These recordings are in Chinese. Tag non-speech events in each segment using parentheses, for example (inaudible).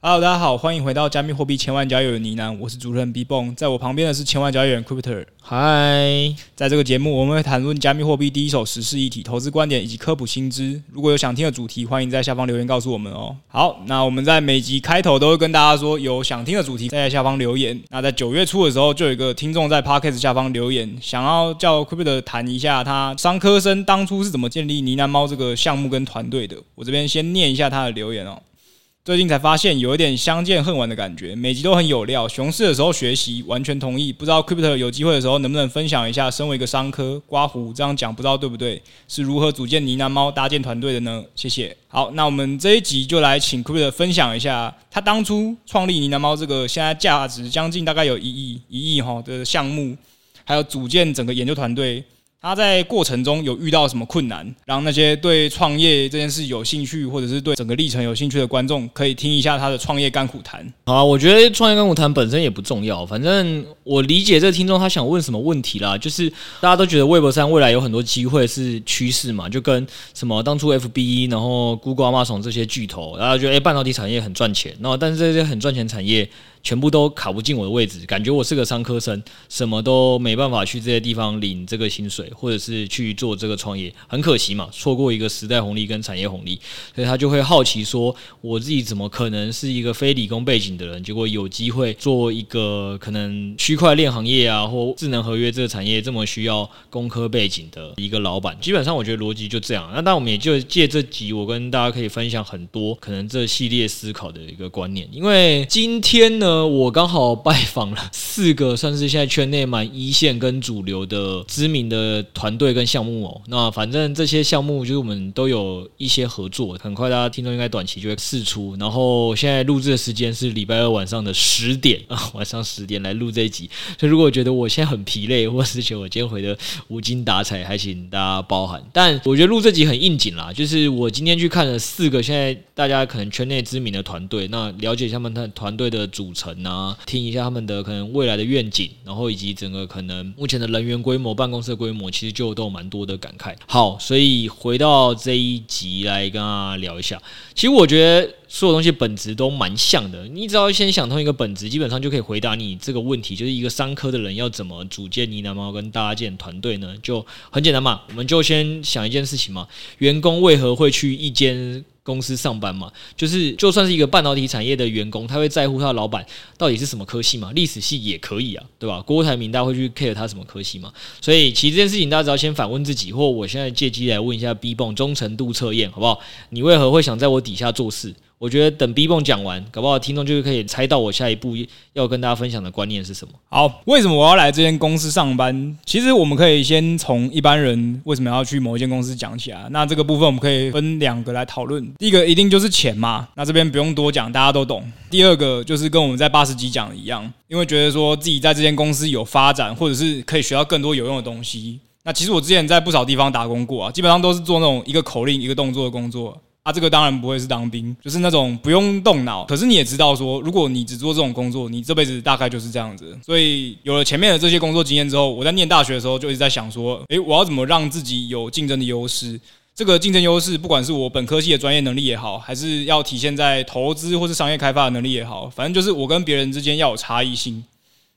Hello，大家好，欢迎回到加密货币千万交易员呢喃，我是主持人 B 蹦，在我旁边的是千万交易员 Cryptor。嗨，在这个节目，我们会谈论加密货币第一手时事议题、投资观点以及科普新知。如果有想听的主题，欢迎在下方留言告诉我们哦。好，那我们在每集开头都会跟大家说，有想听的主题在下方留言。那在九月初的时候，就有一个听众在 Podcast 下方留言，想要叫 Cryptor 谈一下他商科生当初是怎么建立呢喃猫这个项目跟团队的。我这边先念一下他的留言哦。最近才发现有一点相见恨晚的感觉，每集都很有料。熊市的时候学习，完全同意。不知道 Crypto 有机会的时候能不能分享一下，身为一个商科刮胡这样讲，不知道对不对？是如何组建呢喃猫搭建团队的呢？谢谢。好，那我们这一集就来请 Crypto 分享一下，他当初创立呢喃猫这个现在价值将近大概有一亿一亿哈的项目，还有组建整个研究团队。他在过程中有遇到什么困难，让那些对创业这件事有兴趣，或者是对整个历程有兴趣的观众，可以听一下他的创业甘苦谈。好啊，我觉得创业甘苦谈本身也不重要，反正我理解这个听众他想问什么问题啦，就是大家都觉得 Web 三未来有很多机会是趋势嘛，就跟什么当初 FB，然后 Google、Amazon 这些巨头，然后觉得诶半导体产业很赚钱，然后但是这些很赚钱产业。全部都卡不进我的位置，感觉我是个商科生，什么都没办法去这些地方领这个薪水，或者是去做这个创业，很可惜嘛，错过一个时代红利跟产业红利，所以他就会好奇说，我自己怎么可能是一个非理工背景的人，结果有机会做一个可能区块链行业啊，或智能合约这个产业这么需要工科背景的一个老板，基本上我觉得逻辑就这样。那当然我们也就借这集，我跟大家可以分享很多可能这系列思考的一个观念，因为今天呢。呃，我刚好拜访了四个算是现在圈内蛮一线跟主流的知名的团队跟项目哦。那反正这些项目就是我们都有一些合作，很快大家听众应该短期就会释出。然后现在录制的时间是礼拜二晚上的十点啊，(laughs) 晚上十点来录这一集。所以如果觉得我现在很疲累，或是觉得我今天回的无精打采，还请大家包涵。但我觉得录这集很应景啦，就是我今天去看了四个现在大家可能圈内知名的团队，那了解一下他们的团队的组成。啊，听一下他们的可能未来的愿景，然后以及整个可能目前的人员规模、办公室规模，其实就都有蛮多的感慨。好，所以回到这一集来跟大家聊一下。其实我觉得所有东西本质都蛮像的，你只要先想通一个本质，基本上就可以回答你这个问题，就是一个商科的人要怎么组建呢喃猫跟搭建团队呢？就很简单嘛，我们就先想一件事情嘛，员工为何会去一间公司上班嘛，就是就算是一个半导体产业的员工，他会在乎他的老板到底是什么科系嘛？历史系也可以啊，对吧？郭台铭大家会去 care 他什么科系嘛？所以其实这件事情大家只要先反问自己，或我现在借机来问一下 B 泵忠诚度测验，好不好？你为何会想在我底下做事？我觉得等 B 蹦讲完，搞不好听众就可以猜到我下一步要跟大家分享的观念是什么。好，为什么我要来这间公司上班？其实我们可以先从一般人为什么要去某一间公司讲起来。那这个部分我们可以分两个来讨论。第一个一定就是钱嘛，那这边不用多讲，大家都懂。第二个就是跟我们在八十集讲的一样，因为觉得说自己在这间公司有发展，或者是可以学到更多有用的东西。那其实我之前在不少地方打工过啊，基本上都是做那种一个口令一个动作的工作。啊，这个当然不会是当兵，就是那种不用动脑。可是你也知道说，如果你只做这种工作，你这辈子大概就是这样子。所以有了前面的这些工作经验之后，我在念大学的时候就一直在想说，诶，我要怎么让自己有竞争的优势？这个竞争优势，不管是我本科系的专业能力也好，还是要体现在投资或是商业开发的能力也好，反正就是我跟别人之间要有差异性。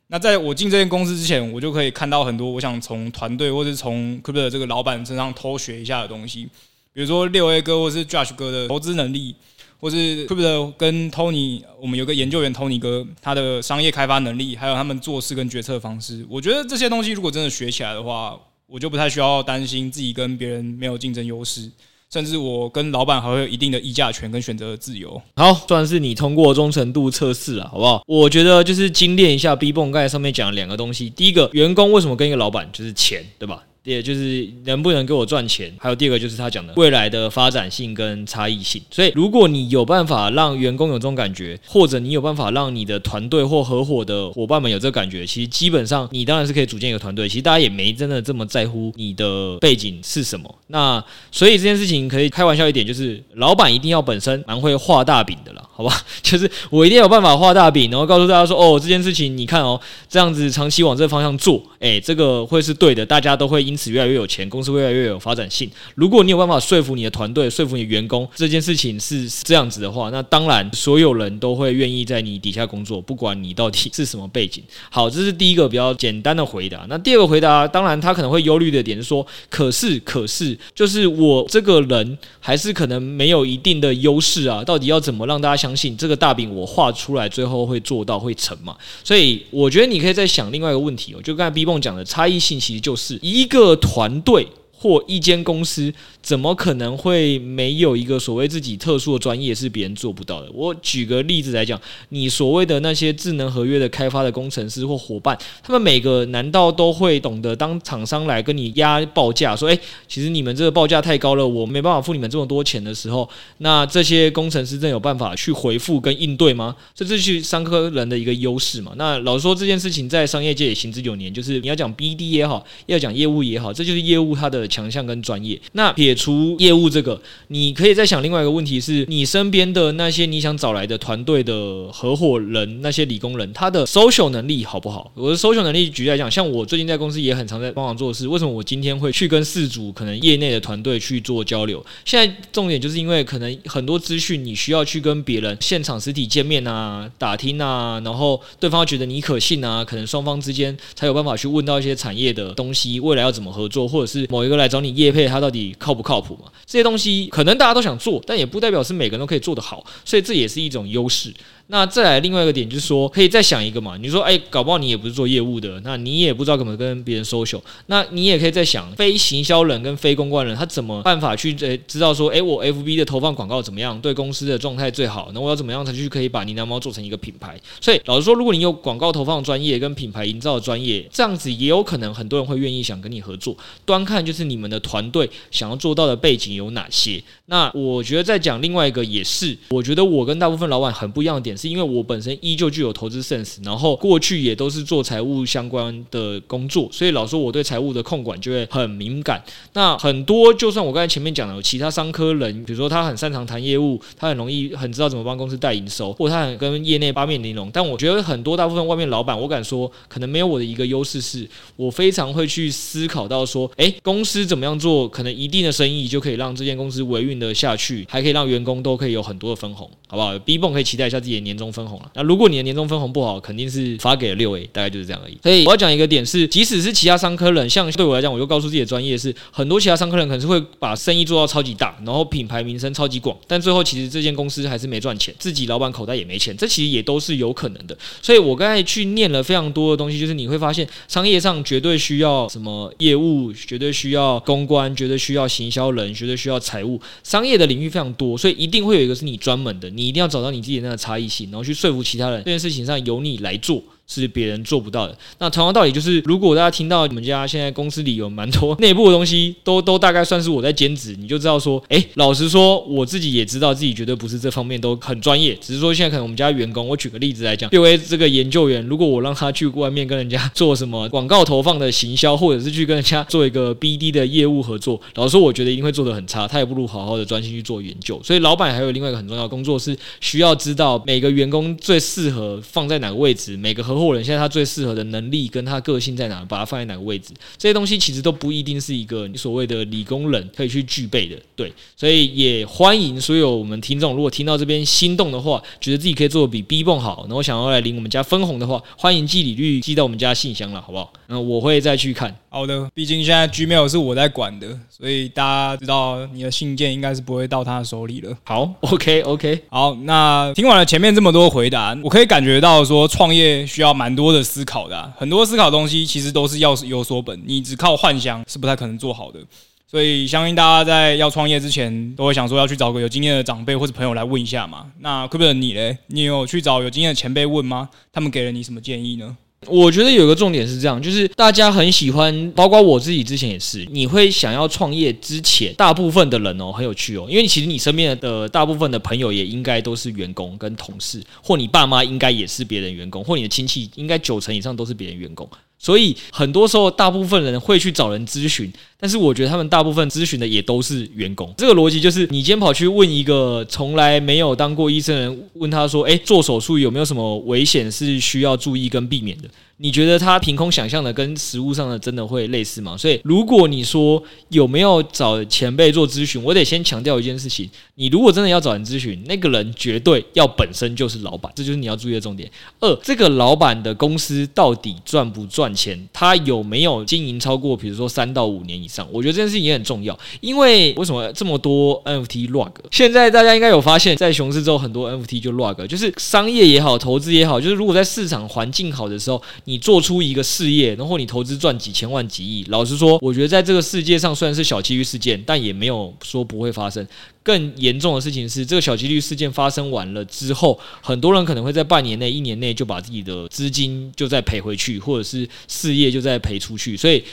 那在我进这间公司之前，我就可以看到很多我想从团队或是从 c r y p t 这个老板身上偷学一下的东西。比如说六 A 哥或是 Josh 哥的投资能力，或是特别跟 Tony，我们有个研究员 Tony 哥，他的商业开发能力，还有他们做事跟决策方式，我觉得这些东西如果真的学起来的话，我就不太需要担心自己跟别人没有竞争优势，甚至我跟老板还会有一定的议价权跟选择的自由。好，算是你通过忠诚度测试了，好不好？我觉得就是精炼一下 B 泵刚才上面讲的两个东西，第一个，员工为什么跟一个老板就是钱，对吧？也就是能不能给我赚钱，还有第二个就是他讲的未来的发展性跟差异性。所以，如果你有办法让员工有这种感觉，或者你有办法让你的团队或合伙的伙伴们有这个感觉，其实基本上你当然是可以组建一个团队。其实大家也没真的这么在乎你的背景是什么。那所以这件事情可以开玩笑一点，就是老板一定要本身蛮会画大饼的啦。好吧？(laughs) 就是我一定要有办法画大饼，然后告诉大家说，哦，这件事情你看哦，这样子长期往这个方向做，哎，这个会是对的，大家都会因此越来越有钱，公司越来越有发展性。如果你有办法说服你的团队，说服你的员工，这件事情是这样子的话，那当然所有人都会愿意在你底下工作，不管你到底是什么背景。好，这是第一个比较简单的回答。那第二个回答，当然他可能会忧虑的点是说，可是可是，就是我这个人还是可能没有一定的优势啊，到底要怎么让大家想相信这个大饼我画出来，最后会做到会成嘛？所以我觉得你可以再想另外一个问题哦，就刚才 B 蹦讲的差异性，其实就是一个团队。或一间公司怎么可能会没有一个所谓自己特殊的专业是别人做不到的？我举个例子来讲，你所谓的那些智能合约的开发的工程师或伙伴，他们每个难道都会懂得当厂商来跟你压报价，说，诶，其实你们这个报价太高了，我没办法付你们这么多钱的时候，那这些工程师真有办法去回复跟应对吗？这是商科人的一个优势嘛？那老实说，这件事情在商业界也行之有年，就是你要讲 BD 也好，要讲业务也好，这就是业务它的。强项跟专业，那撇除业务这个，你可以再想另外一个问题是，你身边的那些你想找来的团队的合伙人，那些理工人，他的 social 能力好不好？我的 social 能力举例来讲，像我最近在公司也很常在帮忙做事，为什么我今天会去跟四组可能业内的团队去做交流？现在重点就是因为可能很多资讯你需要去跟别人现场实体见面啊、打听啊，然后对方觉得你可信啊，可能双方之间才有办法去问到一些产业的东西，未来要怎么合作，或者是某一个。来找你业配，他到底靠不靠谱嘛？这些东西可能大家都想做，但也不代表是每个人都可以做得好，所以这也是一种优势。那再来另外一个点就是说，可以再想一个嘛？你说，哎，搞不好你也不是做业务的，那你也不知道怎么跟别人 social，那你也可以再想，非行销人跟非公关人，他怎么办法去诶知道说，哎，我 FB 的投放广告怎么样，对公司的状态最好？那我要怎么样才去可以把呢喃猫做成一个品牌？所以老实说，如果你有广告投放专业跟品牌营造的专业，这样子也有可能很多人会愿意想跟你合作。端看就是你们的团队想要做到的背景有哪些。那我觉得再讲另外一个也是，我觉得我跟大部分老板很不一样的点。是因为我本身依旧具有投资 sense，然后过去也都是做财务相关的工作，所以老说我对财务的控管就会很敏感。那很多就算我刚才前面讲的有其他商科人，比如说他很擅长谈业务，他很容易很知道怎么帮公司带营收，或他很跟业内八面玲珑，但我觉得很多大部分外面老板，我敢说可能没有我的一个优势，是我非常会去思考到说，诶，公司怎么样做，可能一定的生意就可以让这间公司维运的下去，还可以让员工都可以有很多的分红，好不好？B 泵可以期待一下自己年终分红了。那如果你的年终分红不好，肯定是发给了六 A，大概就是这样而已。所以我要讲一个点是，即使是其他商科人，像对我来讲，我就告诉自己的专业是，很多其他商科人可能是会把生意做到超级大，然后品牌名声超级广，但最后其实这间公司还是没赚钱，自己老板口袋也没钱，这其实也都是有可能的。所以我刚才去念了非常多的东西，就是你会发现商业上绝对需要什么业务，绝对需要公关，绝对需要行销人，绝对需要财务，商业的领域非常多，所以一定会有一个是你专门的，你一定要找到你自己那个差异然后去说服其他人。这件事情上由你来做。是别人做不到的。那同样道理就是，如果大家听到你们家现在公司里有蛮多内部的东西，都都大概算是我在兼职，你就知道说，哎，老实说，我自己也知道自己绝对不是这方面都很专业。只是说现在可能我们家员工，我举个例子来讲，六 A 这个研究员，如果我让他去外面跟人家做什么广告投放的行销，或者是去跟人家做一个 BD 的业务合作，老实说，我觉得一定会做得很差。他也不如好好的专心去做研究。所以老板还有另外一个很重要的工作是需要知道每个员工最适合放在哪个位置，每个合伙人现在他最适合的能力跟他个性在哪，把它放在哪个位置，这些东西其实都不一定是一个你所谓的理工人可以去具备的。对，所以也欢迎所有我们听众，如果听到这边心动的话，觉得自己可以做的比 B 泵好，然后想要来领我们家分红的话，欢迎寄礼率寄到我们家信箱了，好不好？那我会再去看。好的，毕竟现在 Gmail 是我在管的，所以大家知道你的信件应该是不会到他的手里了。好，(laughs) OK OK，好，那听完了前面这么多回答，我可以感觉到说创业需要蛮多的思考的啊，很多思考东西其实都是要有所本，你只靠幻想是不太可能做好的。所以相信大家在要创业之前，都会想说要去找个有经验的长辈或者朋友来问一下嘛。那可不你嘞？你有去找有经验的前辈问吗？他们给了你什么建议呢？我觉得有个重点是这样，就是大家很喜欢，包括我自己之前也是，你会想要创业之前，大部分的人哦很有趣哦，因为其实你身边的大部分的朋友也应该都是员工跟同事，或你爸妈应该也是别人员工，或你的亲戚应该九成以上都是别人员工。所以很多时候，大部分人会去找人咨询。但是我觉得他们大部分咨询的也都是员工，这个逻辑就是你今天跑去问一个从来没有当过医生的人，问他说：“诶，做手术有没有什么危险是需要注意跟避免的？”你觉得他凭空想象的跟实物上的真的会类似吗？所以如果你说有没有找前辈做咨询，我得先强调一件事情：你如果真的要找人咨询，那个人绝对要本身就是老板，这就是你要注意的重点。二，这个老板的公司到底赚不赚钱？他有没有经营超过，比如说三到五年以上？我觉得这件事情也很重要，因为为什么这么多 NFT rug？现在大家应该有发现，在熊市之后，很多 NFT 就 rug，就是商业也好，投资也好，就是如果在市场环境好的时候，你做出一个事业，然后你投资赚几千万、几亿，老实说，我觉得在这个世界上虽然是小几率事件，但也没有说不会发生。更严重的事情是，这个小几率事件发生完了之后，很多人可能会在半年内、一年内就把自己的资金就再赔回去，或者是事业就再赔出去，所以。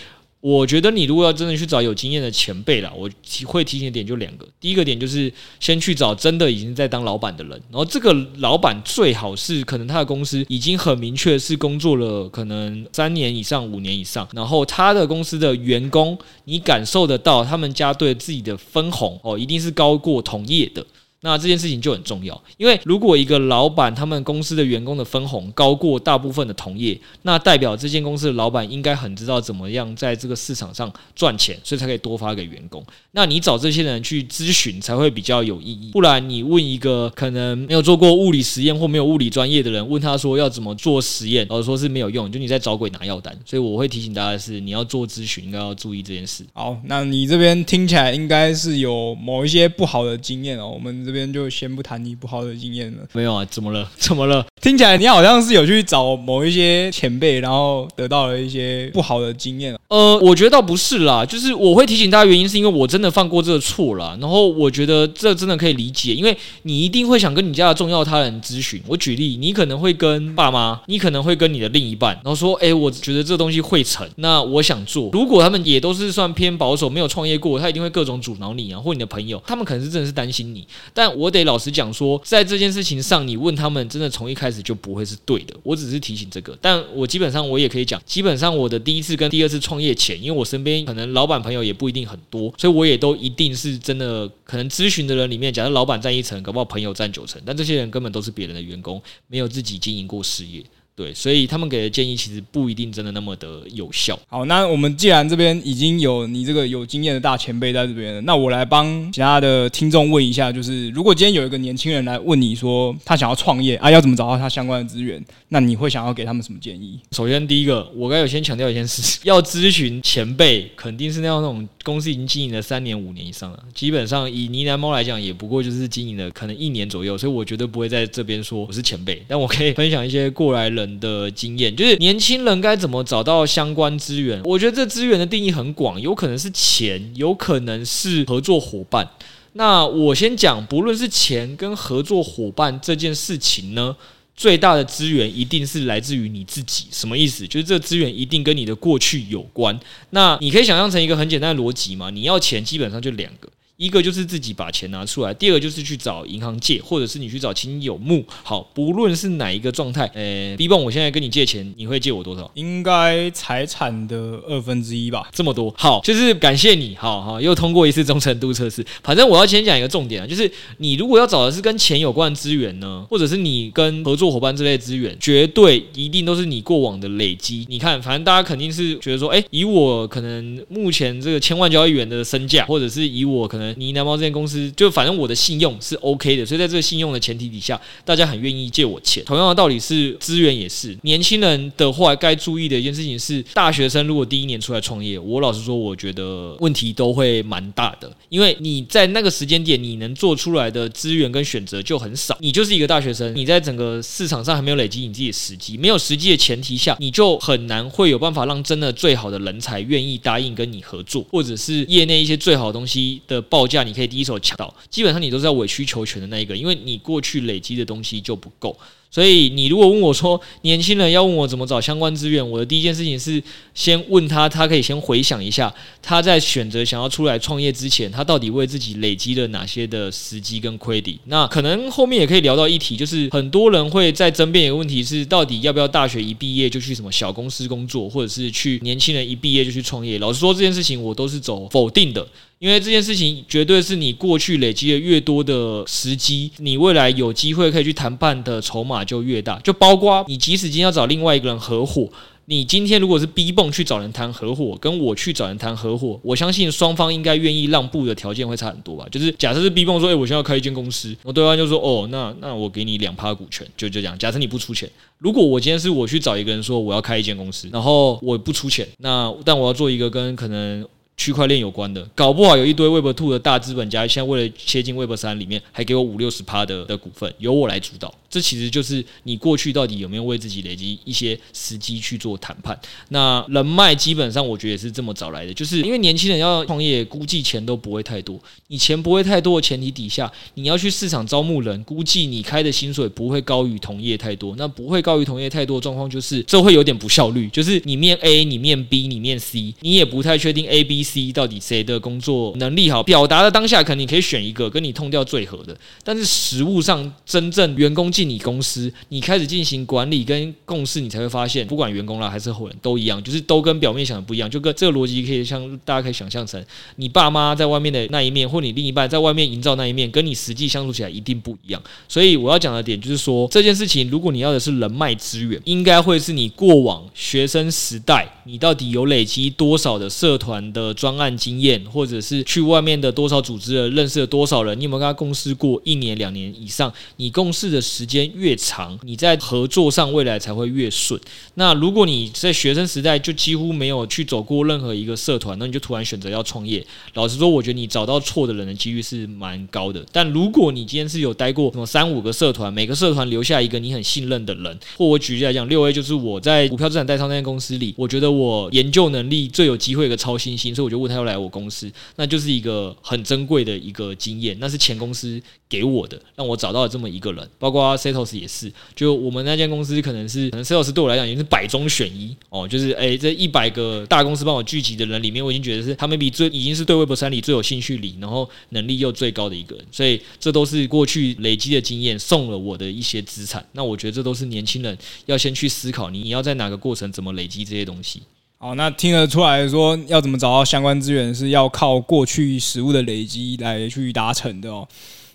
我觉得你如果要真的去找有经验的前辈啦，我提会提醒点就两个。第一个点就是先去找真的已经在当老板的人，然后这个老板最好是可能他的公司已经很明确是工作了可能三年以上、五年以上，然后他的公司的员工你感受得到他们家对自己的分红哦，一定是高过同业的。那这件事情就很重要，因为如果一个老板他们公司的员工的分红高过大部分的同业，那代表这间公司的老板应该很知道怎么样在这个市场上赚钱，所以才可以多发给员工。那你找这些人去咨询才会比较有意义，不然你问一个可能没有做过物理实验或没有物理专业的人，问他说要怎么做实验，然后说是没有用，就你在找鬼拿药单。所以我会提醒大家的是，你要做咨询应该要注意这件事。好，那你这边听起来应该是有某一些不好的经验哦，我们。这边就先不谈你不好的经验了。没有啊，怎么了？(laughs) 怎么了？听起来你好像是有去找某一些前辈，然后得到了一些不好的经验。呃，我觉得倒不是啦，就是我会提醒大家，原因是因为我真的犯过这个错啦。然后我觉得这真的可以理解，因为你一定会想跟你家的重要他人咨询。我举例，你可能会跟爸妈，你可能会跟你的另一半，然后说：“诶，我觉得这东西会成，那我想做。”如果他们也都是算偏保守，没有创业过，他一定会各种阻挠你啊，或你的朋友，他们可能是真的是担心你。但我得老实讲说，在这件事情上，你问他们，真的从一开始就不会是对的。我只是提醒这个，但我基本上我也可以讲，基本上我的第一次跟第二次创业前，因为我身边可能老板朋友也不一定很多，所以我也都一定是真的可能咨询的人里面，假设老板占一层，搞不好朋友占九成，但这些人根本都是别人的员工，没有自己经营过事业。对，所以他们给的建议其实不一定真的那么的有效。好，那我们既然这边已经有你这个有经验的大前辈在这边了，那我来帮其他的听众问一下，就是如果今天有一个年轻人来问你说他想要创业啊，要怎么找到他相关的资源？那你会想要给他们什么建议？首先，第一个，我该有先强调一件事，(laughs) 要咨询前辈，肯定是那样那种公司已经经营了三年、五年以上了。基本上以呢喃猫来讲，也不过就是经营了可能一年左右，所以我绝对不会在这边说我是前辈，但我可以分享一些过来人。的经验就是年轻人该怎么找到相关资源？我觉得这资源的定义很广，有可能是钱，有可能是合作伙伴。那我先讲，不论是钱跟合作伙伴这件事情呢，最大的资源一定是来自于你自己。什么意思？就是这资源一定跟你的过去有关。那你可以想象成一个很简单的逻辑嘛？你要钱，基本上就两个。一个就是自己把钱拿出来，第二个就是去找银行借，或者是你去找亲友募。好，不论是哪一个状态，诶，B 棒，我现在跟你借钱，你会借我多少？应该财产的二分之一吧？这么多。好，就是感谢你，好好又通过一次忠诚度测试。反正我要先讲一个重点啊，就是你如果要找的是跟钱有关的资源呢，或者是你跟合作伙伴之类资源，绝对一定都是你过往的累积。你看，反正大家肯定是觉得说，诶，以我可能目前这个千万交易员的身价，或者是以我可能。呢南猫这间公司，就反正我的信用是 OK 的，所以在这个信用的前提底下，大家很愿意借我钱。同样的道理是资源也是。年轻人的话，该注意的一件事情是，大学生如果第一年出来创业，我老实说，我觉得问题都会蛮大的，因为你在那个时间点，你能做出来的资源跟选择就很少。你就是一个大学生，你在整个市场上还没有累积你自己的时机，没有时机的前提下，你就很难会有办法让真的最好的人才愿意答应跟你合作，或者是业内一些最好的东西的报。报价，你可以第一手抢到，基本上你都是要委曲求全的那一个，因为你过去累积的东西就不够。所以，你如果问我说，年轻人要问我怎么找相关资源，我的第一件事情是先问他，他可以先回想一下，他在选择想要出来创业之前，他到底为自己累积了哪些的时机跟亏底。那可能后面也可以聊到一题，就是很多人会在争辩一个问题是，到底要不要大学一毕业就去什么小公司工作，或者是去年轻人一毕业就去创业？老实说，这件事情我都是走否定的。因为这件事情绝对是你过去累积的越多的时机，你未来有机会可以去谈判的筹码就越大。就包括你即使今天要找另外一个人合伙，你今天如果是 B 泵去找人谈合伙，跟我去找人谈合伙，我相信双方应该愿意让步的条件会差很多吧。就是假设是 B 泵说，诶，我现在要开一间公司，我对方就说，哦，那那我给你两趴股权，就就这样。假设你不出钱，如果我今天是我去找一个人说我要开一间公司，然后我不出钱，那但我要做一个跟可能。区块链有关的，搞不好有一堆 Web Two 的大资本家，现在为了切进 Web 三里面，还给我五六十趴的的股份，由我来主导。这其实就是你过去到底有没有为自己累积一些时机去做谈判。那人脉基本上我觉得也是这么找来的，就是因为年轻人要创业，估计钱都不会太多。你钱不会太多的前提底下，你要去市场招募人，估计你开的薪水不会高于同业太多。那不会高于同业太多的状况，就是这会有点不效率。就是你面 A，你面 B，你面 C，你也不太确定 A、B、C C 到底谁的工作能力好。表达的当下，可能你可以选一个跟你痛调最合的，但是实物上真正员工。进你公司，你开始进行管理跟共事，你才会发现，不管员工啦还是后人都一样，就是都跟表面想的不一样。就跟这个逻辑可以像大家可以想象成，你爸妈在外面的那一面，或你另一半在外面营造那一面，跟你实际相处起来一定不一样。所以我要讲的点就是说，这件事情，如果你要的是人脉资源，应该会是你过往学生时代，你到底有累积多少的社团的专案经验，或者是去外面的多少组织的认识了多少人，你有没有跟他共事过一年两年以上？你共事的时间越长，你在合作上未来才会越顺。那如果你在学生时代就几乎没有去走过任何一个社团，那你就突然选择要创业，老实说，我觉得你找到错的人的几率是蛮高的。但如果你今天是有待过什么三五个社团，每个社团留下一个你很信任的人，或我举例来讲，六 A 就是我在股票资产代商那间公司里，我觉得我研究能力最有机会一个超新星，所以我就问他要来我公司，那就是一个很珍贵的一个经验，那是前公司给我的，让我找到了这么一个人，包括 Setos。也是，就我们那间公司可能是，可能 sales 对我来讲已经是百中选一哦，就是哎、这一百个大公司帮我聚集的人里面，我已经觉得是他们比最已经是对 Web 三里最有兴趣里，然后能力又最高的一个人，所以这都是过去累积的经验送了我的一些资产。那我觉得这都是年轻人要先去思考，你你要在哪个过程怎么累积这些东西。好，那听得出来说要怎么找到相关资源，是要靠过去实物的累积来去达成的哦。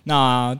那。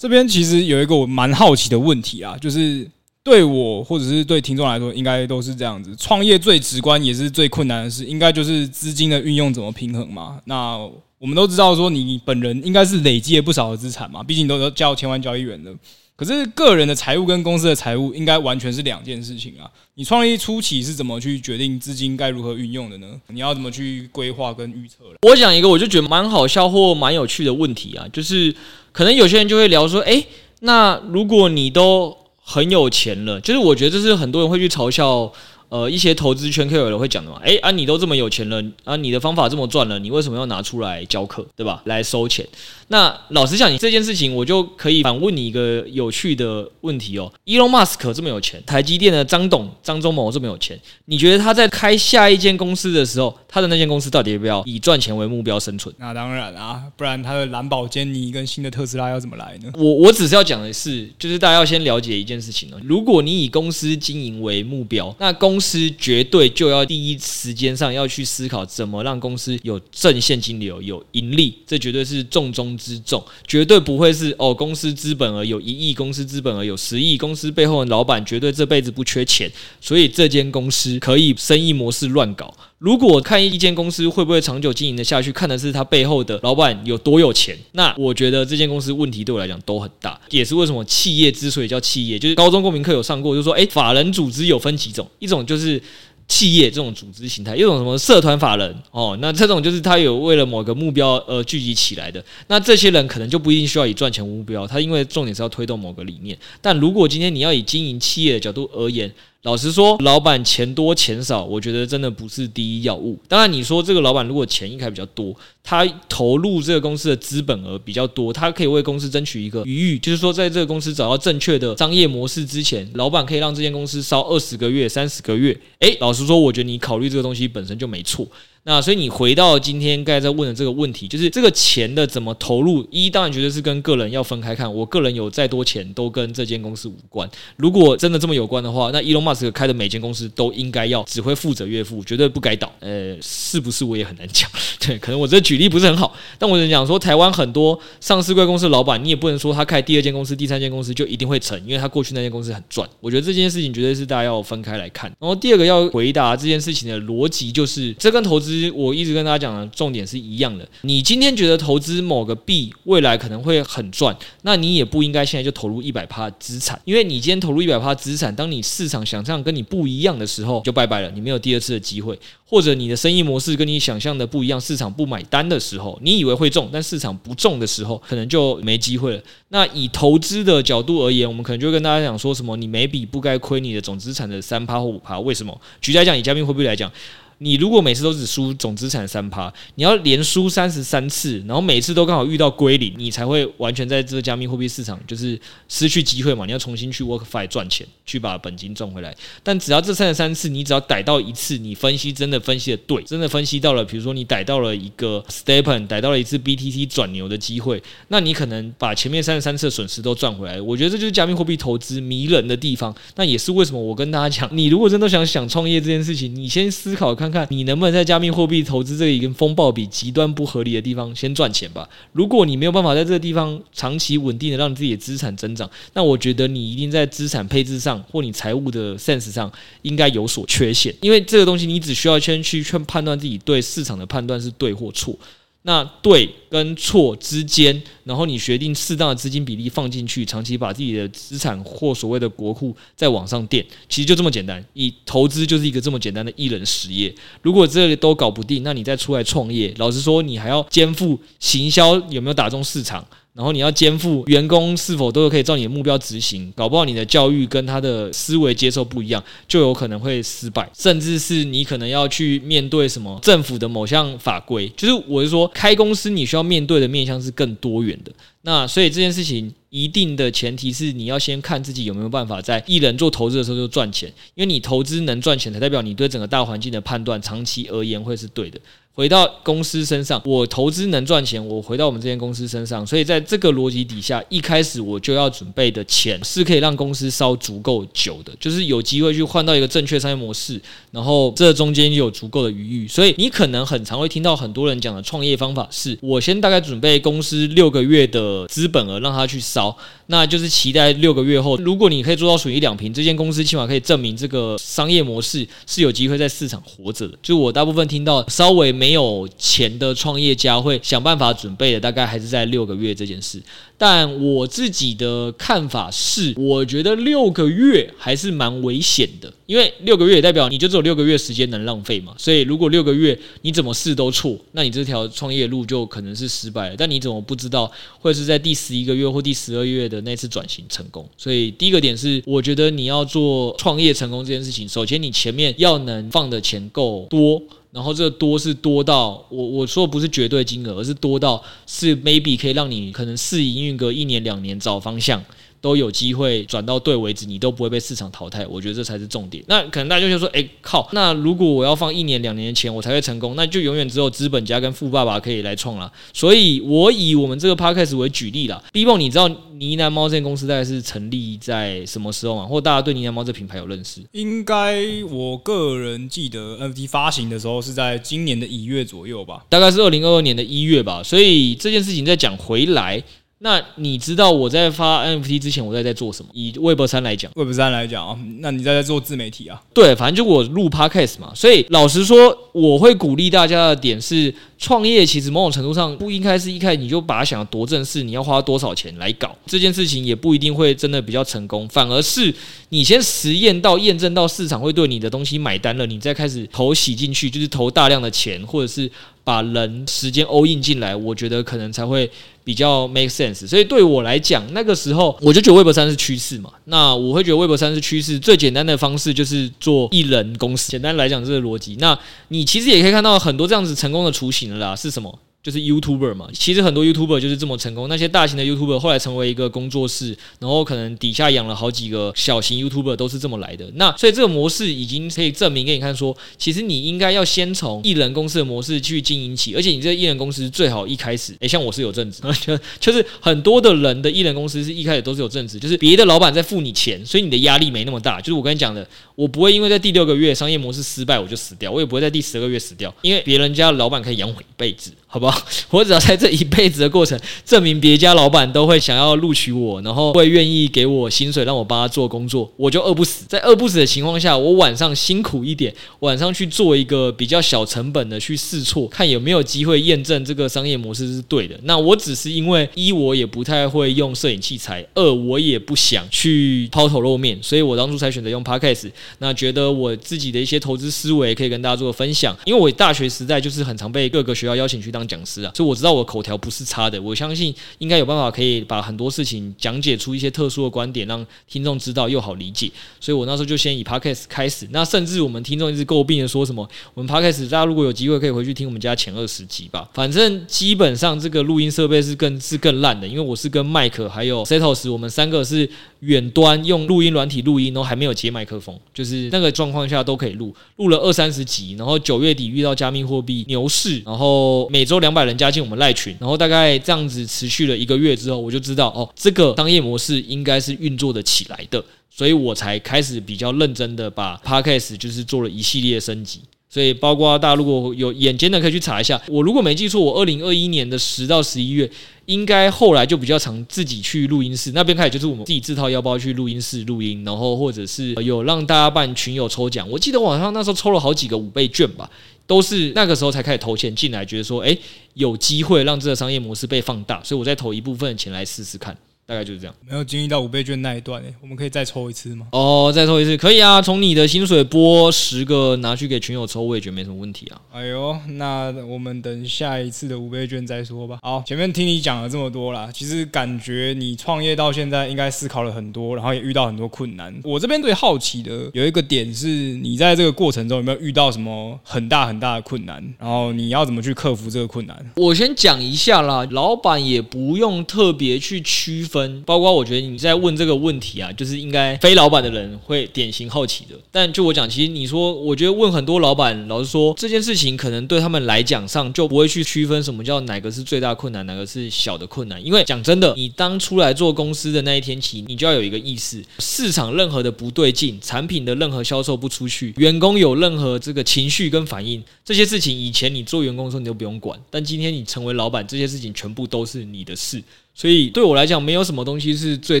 这边其实有一个我蛮好奇的问题啊，就是对我或者是对听众来说，应该都是这样子。创业最直观也是最困难的事，应该就是资金的运用怎么平衡嘛。那我们都知道说，你本人应该是累积了不少的资产嘛，毕竟都都叫千万交易员了。可是个人的财务跟公司的财务应该完全是两件事情啊！你创业初期是怎么去决定资金该如何运用的呢？你要怎么去规划跟预测？我讲一个我就觉得蛮好笑或蛮有趣的问题啊，就是可能有些人就会聊说，诶，那如果你都很有钱了，就是我觉得这是很多人会去嘲笑。呃，一些投资圈 KOL 会讲的嘛，诶，啊，你都这么有钱了，啊，你的方法这么赚了，你为什么要拿出来教课，对吧？来收钱？那老实讲，你这件事情，我就可以反问你一个有趣的问题哦。Elon Musk 这么有钱，台积电的张董张忠谋这么有钱，你觉得他在开下一间公司的时候，他的那间公司到底要不要以赚钱为目标生存？那当然啊，不然他的蓝宝坚尼跟新的特斯拉要怎么来呢？我我只是要讲的是，就是大家要先了解一件事情哦。如果你以公司经营为目标，那公公司绝对就要第一时间上要去思考怎么让公司有正现金流、有盈利，这绝对是重中之重，绝对不会是哦，公司资本额有一亿，公司资本额有十亿，公司背后的老板绝对这辈子不缺钱，所以这间公司可以生意模式乱搞。如果看一间公司会不会长久经营的下去，看的是他背后的老板有多有钱，那我觉得这间公司问题对我来讲都很大，也是为什么企业之所以叫企业，就是高中公民课有上过，就说，诶，法人组织有分几种，一种就是企业这种组织形态，一种什么社团法人哦，那这种就是他有为了某个目标而聚集起来的，那这些人可能就不一定需要以赚钱为目标，他因为重点是要推动某个理念，但如果今天你要以经营企业的角度而言。老实说，老板钱多钱少，我觉得真的不是第一要务。当然，你说这个老板如果钱一开比较多，他投入这个公司的资本额比较多，他可以为公司争取一个余裕，就是说，在这个公司找到正确的商业模式之前，老板可以让这间公司烧二十个月、三十个月。诶，老实说，我觉得你考虑这个东西本身就没错。那所以你回到今天刚才在问的这个问题，就是这个钱的怎么投入？一当然绝对是跟个人要分开看。我个人有再多钱都跟这间公司无关。如果真的这么有关的话，那伊隆马斯克开的每间公司都应该要只会富者越富，绝对不该倒。呃，是不是我也很难讲。对，可能我这举例不是很好，但我只能讲说，台湾很多上市贵公司老板，你也不能说他开第二间公司、第三间公司就一定会成，因为他过去那间公司很赚。我觉得这件事情绝对是大家要分开来看。然后第二个要回答这件事情的逻辑，就是这跟投资，我一直跟大家讲的重点是一样的。你今天觉得投资某个币未来可能会很赚，那你也不应该现在就投入一百趴资产，因为你今天投入一百趴资产，当你市场想象跟你不一样的时候，就拜拜了，你没有第二次的机会。或者你的生意模式跟你想象的不一样，市场不买单的时候，你以为会中，但市场不中的时候，可能就没机会了。那以投资的角度而言，我们可能就会跟大家讲说什么，你每笔不该亏你的总资产的三趴或五趴，为什么？举例来讲，以加密货币来讲。你如果每次都只输总资产三趴，你要连输三十三次，然后每次都刚好遇到归零，你才会完全在这个加密货币市场就是失去机会嘛？你要重新去 WorkFi 赚钱，去把本金赚回来。但只要这三十三次，你只要逮到一次，你分析真的分析的对，真的分析到了，比如说你逮到了一个 stepen，逮到了一次 BTC 转牛的机会，那你可能把前面三十三次的损失都赚回来。我觉得这就是加密货币投资迷人的地方。那也是为什么我跟大家讲，你如果真的想想创业这件事情，你先思考看。看看你能不能在加密货币投资这里跟风暴比极端不合理的地方先赚钱吧。如果你没有办法在这个地方长期稳定的让你自己的资产增长，那我觉得你一定在资产配置上或你财务的 sense 上应该有所缺陷。因为这个东西你只需要先去去判断自己对市场的判断是对或错。那对跟错之间，然后你决定适当的资金比例放进去，长期把自己的资产或所谓的国库再往上垫，其实就这么简单。以投资就是一个这么简单的一人实业。如果这里都搞不定，那你再出来创业，老实说，你还要肩负行销有没有打中市场。然后你要肩负员工是否都可以照你的目标执行，搞不好你的教育跟他的思维接受不一样，就有可能会失败，甚至是你可能要去面对什么政府的某项法规。就是我是说，开公司你需要面对的面向是更多元的。那所以这件事情一定的前提是你要先看自己有没有办法在一人做投资的时候就赚钱，因为你投资能赚钱才代表你对整个大环境的判断长期而言会是对的。回到公司身上，我投资能赚钱，我回到我们这间公司身上，所以在这个逻辑底下，一开始我就要准备的钱是可以让公司烧足够久的，就是有机会去换到一个正确商业模式，然后这中间有足够的余裕。所以你可能很常会听到很多人讲的创业方法是，我先大概准备公司六个月的资本额让他去烧，那就是期待六个月后，如果你可以做到损益两平，这间公司起码可以证明这个商业模式是有机会在市场活着的。就我大部分听到稍微没。有钱的创业家会想办法准备的，大概还是在六个月这件事。但我自己的看法是，我觉得六个月还是蛮危险的，因为六个月也代表你就只有六个月时间能浪费嘛。所以如果六个月你怎么试都错，那你这条创业路就可能是失败了。但你怎么不知道会是在第十一个月或第十二月的那次转型成功？所以第一个点是，我觉得你要做创业成功这件事情，首先你前面要能放的钱够多。然后这个多是多到我我说不是绝对金额，而是多到是 maybe 可以让你可能试营运个一年两年找方向。都有机会转到对为止，你都不会被市场淘汰。我觉得这才是重点。那可能大家就会说：“哎，靠！那如果我要放一年两年的钱，我才会成功，那就永远只有资本家跟富爸爸可以来创了。”所以，我以我们这个 podcast 为举例啦。B 你知道呢喃猫这间公司大概是成立在什么时候吗？或大家对呢喃猫这品牌有认识？应该我个人记得 NFT 发行的时候是在今年的一月左右吧，大概是二零二二年的一月吧。所以这件事情再讲回来。那你知道我在发 NFT 之前我在在做什么？以 Web 三来讲，Web 三来讲啊，那你在在做自媒体啊？对，反正就我录 Podcast 嘛。所以老实说，我会鼓励大家的点是，创业其实某种程度上不应该是一开始你就把它想得多正式，你要花多少钱来搞这件事情，也不一定会真的比较成功。反而是你先实验到验证到市场会对你的东西买单了，你再开始投洗进去，就是投大量的钱，或者是把人时间 all in 进来，我觉得可能才会。比较 make sense，所以对我来讲，那个时候我就觉得 Web 三是趋势嘛。那我会觉得 Web 三是趋势，最简单的方式就是做一人公司。简单来讲，这个逻辑。那你其实也可以看到很多这样子成功的雏形了啦，是什么？就是 YouTuber 嘛，其实很多 YouTuber 就是这么成功。那些大型的 YouTuber 后来成为一个工作室，然后可能底下养了好几个小型 YouTuber，都是这么来的。那所以这个模式已经可以证明给你看说，说其实你应该要先从艺人公司的模式去经营起，而且你这个艺人公司最好一开始，诶，像我是有正职，就 (laughs) 就是很多的人的艺人公司是一开始都是有正职，就是别的老板在付你钱，所以你的压力没那么大。就是我跟你讲的，我不会因为在第六个月商业模式失败我就死掉，我也不会在第十个月死掉，因为别人家的老板可以养我一辈子。好不好？(laughs) 我只要在这一辈子的过程证明别家老板都会想要录取我，然后会愿意给我薪水让我帮他做工作，我就饿不死。在饿不死的情况下，我晚上辛苦一点，晚上去做一个比较小成本的去试错，看有没有机会验证这个商业模式是对的。那我只是因为一我也不太会用摄影器材，二我也不想去抛头露面，所以我当初才选择用 Podcast。那觉得我自己的一些投资思维可以跟大家做个分享，因为我大学时代就是很常被各个学校邀请去当。讲师啊，所以我知道我口条不是差的，我相信应该有办法可以把很多事情讲解出一些特殊的观点，让听众知道又好理解。所以我那时候就先以 Podcast 开始。那甚至我们听众一直诟病的说什么，我们 Podcast 大家如果有机会可以回去听我们家前二十集吧。反正基本上这个录音设备是更是更烂的，因为我是跟麦克还有 Setos，我们三个是远端用录音软体录音，然后还没有接麦克风，就是那个状况下都可以录，录了二三十集。然后九月底遇到加密货币牛市，然后每周两百人加进我们赖群，然后大概这样子持续了一个月之后，我就知道哦，这个商业模式应该是运作的起来的，所以我才开始比较认真的把 Podcast 就是做了一系列升级。所以包括大家如果有眼尖的可以去查一下，我如果没记错，我二零二一年的十到十一月，应该后来就比较常自己去录音室那边开始，就是我们自己自掏腰包去录音室录音，然后或者是有让大家办群友抽奖，我记得网上那时候抽了好几个五倍券吧。都是那个时候才开始投钱进来，觉得说，诶，有机会让这个商业模式被放大，所以我再投一部分的钱来试试看。大概就是这样，没有经历到五倍券那一段诶，我们可以再抽一次吗？哦，再抽一次可以啊，从你的薪水拨十个拿去给群友抽，我也觉得没什么问题啊。哎呦，那我们等下一次的五倍券再说吧。好，前面听你讲了这么多啦，其实感觉你创业到现在应该思考了很多，然后也遇到很多困难。我这边最好奇的有一个点是，你在这个过程中有没有遇到什么很大很大的困难？然后你要怎么去克服这个困难？我先讲一下啦，老板也不用特别去区分。分包括我觉得你在问这个问题啊，就是应该非老板的人会典型好奇的。但就我讲，其实你说，我觉得问很多老板，老实说，这件事情可能对他们来讲上就不会去区分什么叫哪个是最大困难，哪个是小的困难。因为讲真的，你当出来做公司的那一天起，你就要有一个意识：市场任何的不对劲，产品的任何销售不出去，员工有任何这个情绪跟反应，这些事情以前你做员工的时候你都不用管，但今天你成为老板，这些事情全部都是你的事。所以对我来讲，没有什么东西是最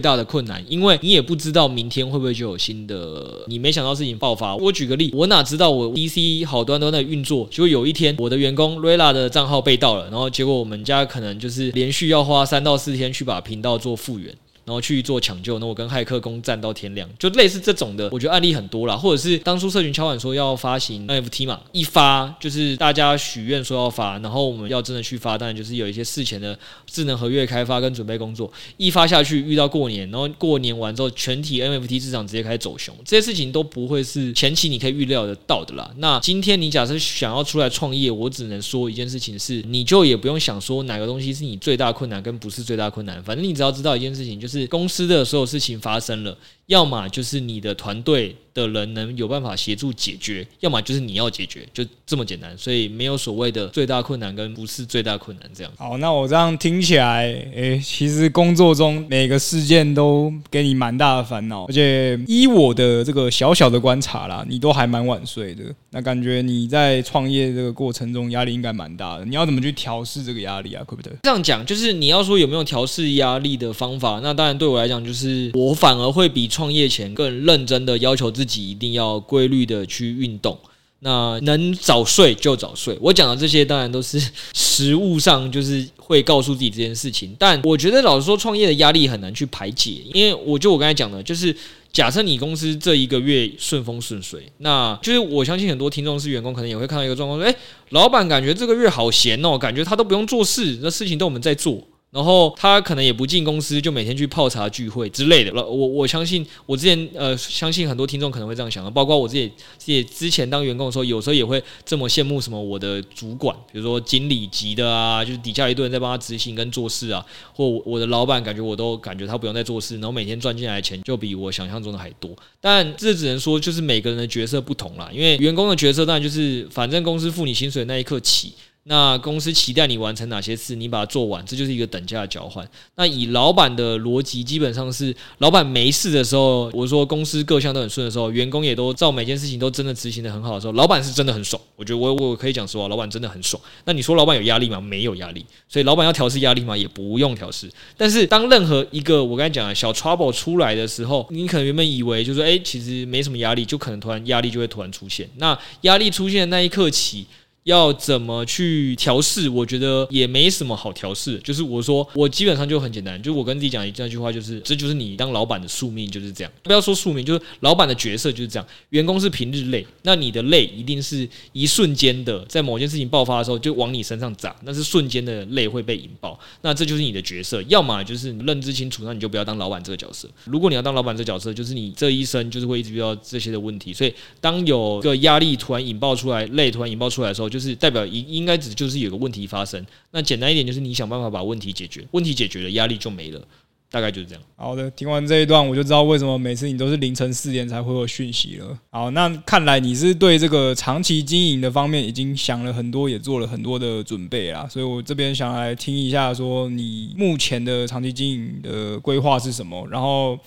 大的困难，因为你也不知道明天会不会就有新的你没想到事情爆发。我举个例，我哪知道我 DC 好端端的运作，结果有一天我的员工 Rella 的账号被盗了，然后结果我们家可能就是连续要花三到四天去把频道做复原。然后去做抢救，那我跟骇客攻战到天亮，就类似这种的，我觉得案例很多啦。或者是当初社群敲碗说要发行 NFT 嘛，一发就是大家许愿说要发，然后我们要真的去发，当然就是有一些事前的智能合约开发跟准备工作，一发下去遇到过年，然后过年完之后全体 NFT 市场直接开始走熊，这些事情都不会是前期你可以预料得到的啦。那今天你假设想要出来创业，我只能说一件事情是，你就也不用想说哪个东西是你最大困难跟不是最大困难，反正你只要知道一件事情就是。公司的所有事情发生了，要么就是你的团队的人能有办法协助解决，要么就是你要解决，就这么简单。所以没有所谓的最大困难跟不是最大困难这样。好，那我这样听起来，诶，其实工作中每个事件都给你蛮大的烦恼，而且依我的这个小小的观察啦，你都还蛮晚睡的。那感觉你在创业这个过程中压力应该蛮大的。你要怎么去调试这个压力啊？对不对？这样讲就是你要说有没有调试压力的方法？那当然对我来讲，就是我反而会比创业前更认真的要求自己一定要规律的去运动。那能早睡就早睡。我讲的这些当然都是实物上就是会告诉自己这件事情，但我觉得老实说，创业的压力很难去排解，因为我就我刚才讲的，就是假设你公司这一个月顺风顺水，那就是我相信很多听众是员工，可能也会看到一个状况说，诶，老板感觉这个月好闲哦，感觉他都不用做事，那事情都我们在做。然后他可能也不进公司，就每天去泡茶聚会之类的。我我相信，我之前呃，相信很多听众可能会这样想的，包括我自己自己之前当员工的时候，有时候也会这么羡慕什么我的主管，比如说经理级的啊，就是底下一堆人在帮他执行跟做事啊，或我的老板感觉我都感觉他不用再做事，然后每天赚进来的钱就比我想象中的还多。但这只能说就是每个人的角色不同啦，因为员工的角色当然就是反正公司付你薪水那一刻起。那公司期待你完成哪些事，你把它做完，这就是一个等价交换。那以老板的逻辑，基本上是老板没事的时候，我说公司各项都很顺的时候，员工也都照每件事情都真的执行得很好的时候，老板是真的很爽。我觉得我我可以讲实话，老板真的很爽。那你说老板有压力吗？没有压力。所以老板要调试压力吗？也不用调试。但是当任何一个我刚才讲的小 trouble 出来的时候，你可能原本以为就是说，诶，其实没什么压力，就可能突然压力就会突然出现。那压力出现的那一刻起。要怎么去调试？我觉得也没什么好调试。就是我说，我基本上就很简单，就我跟自己讲一句话，就是这就是你当老板的宿命，就是这样。不要说宿命，就是老板的角色就是这样。员工是平日累，那你的累一定是一瞬间的，在某件事情爆发的时候就往你身上砸，那是瞬间的累会被引爆。那这就是你的角色，要么就是认知清楚，那你就不要当老板这个角色。如果你要当老板这个角色，就是你这一生就是会一直遇到这些的问题。所以当有个压力突然引爆出来，累突然引爆出来的时候，就。就是代表应应该只就是有个问题发生，那简单一点就是你想办法把问题解决，问题解决了，压力就没了，大概就是这样。好的，听完这一段我就知道为什么每次你都是凌晨四点才会有讯息了。好，那看来你是对这个长期经营的方面已经想了很多，也做了很多的准备啦。所以我这边想来听一下，说你目前的长期经营的规划是什么，然后。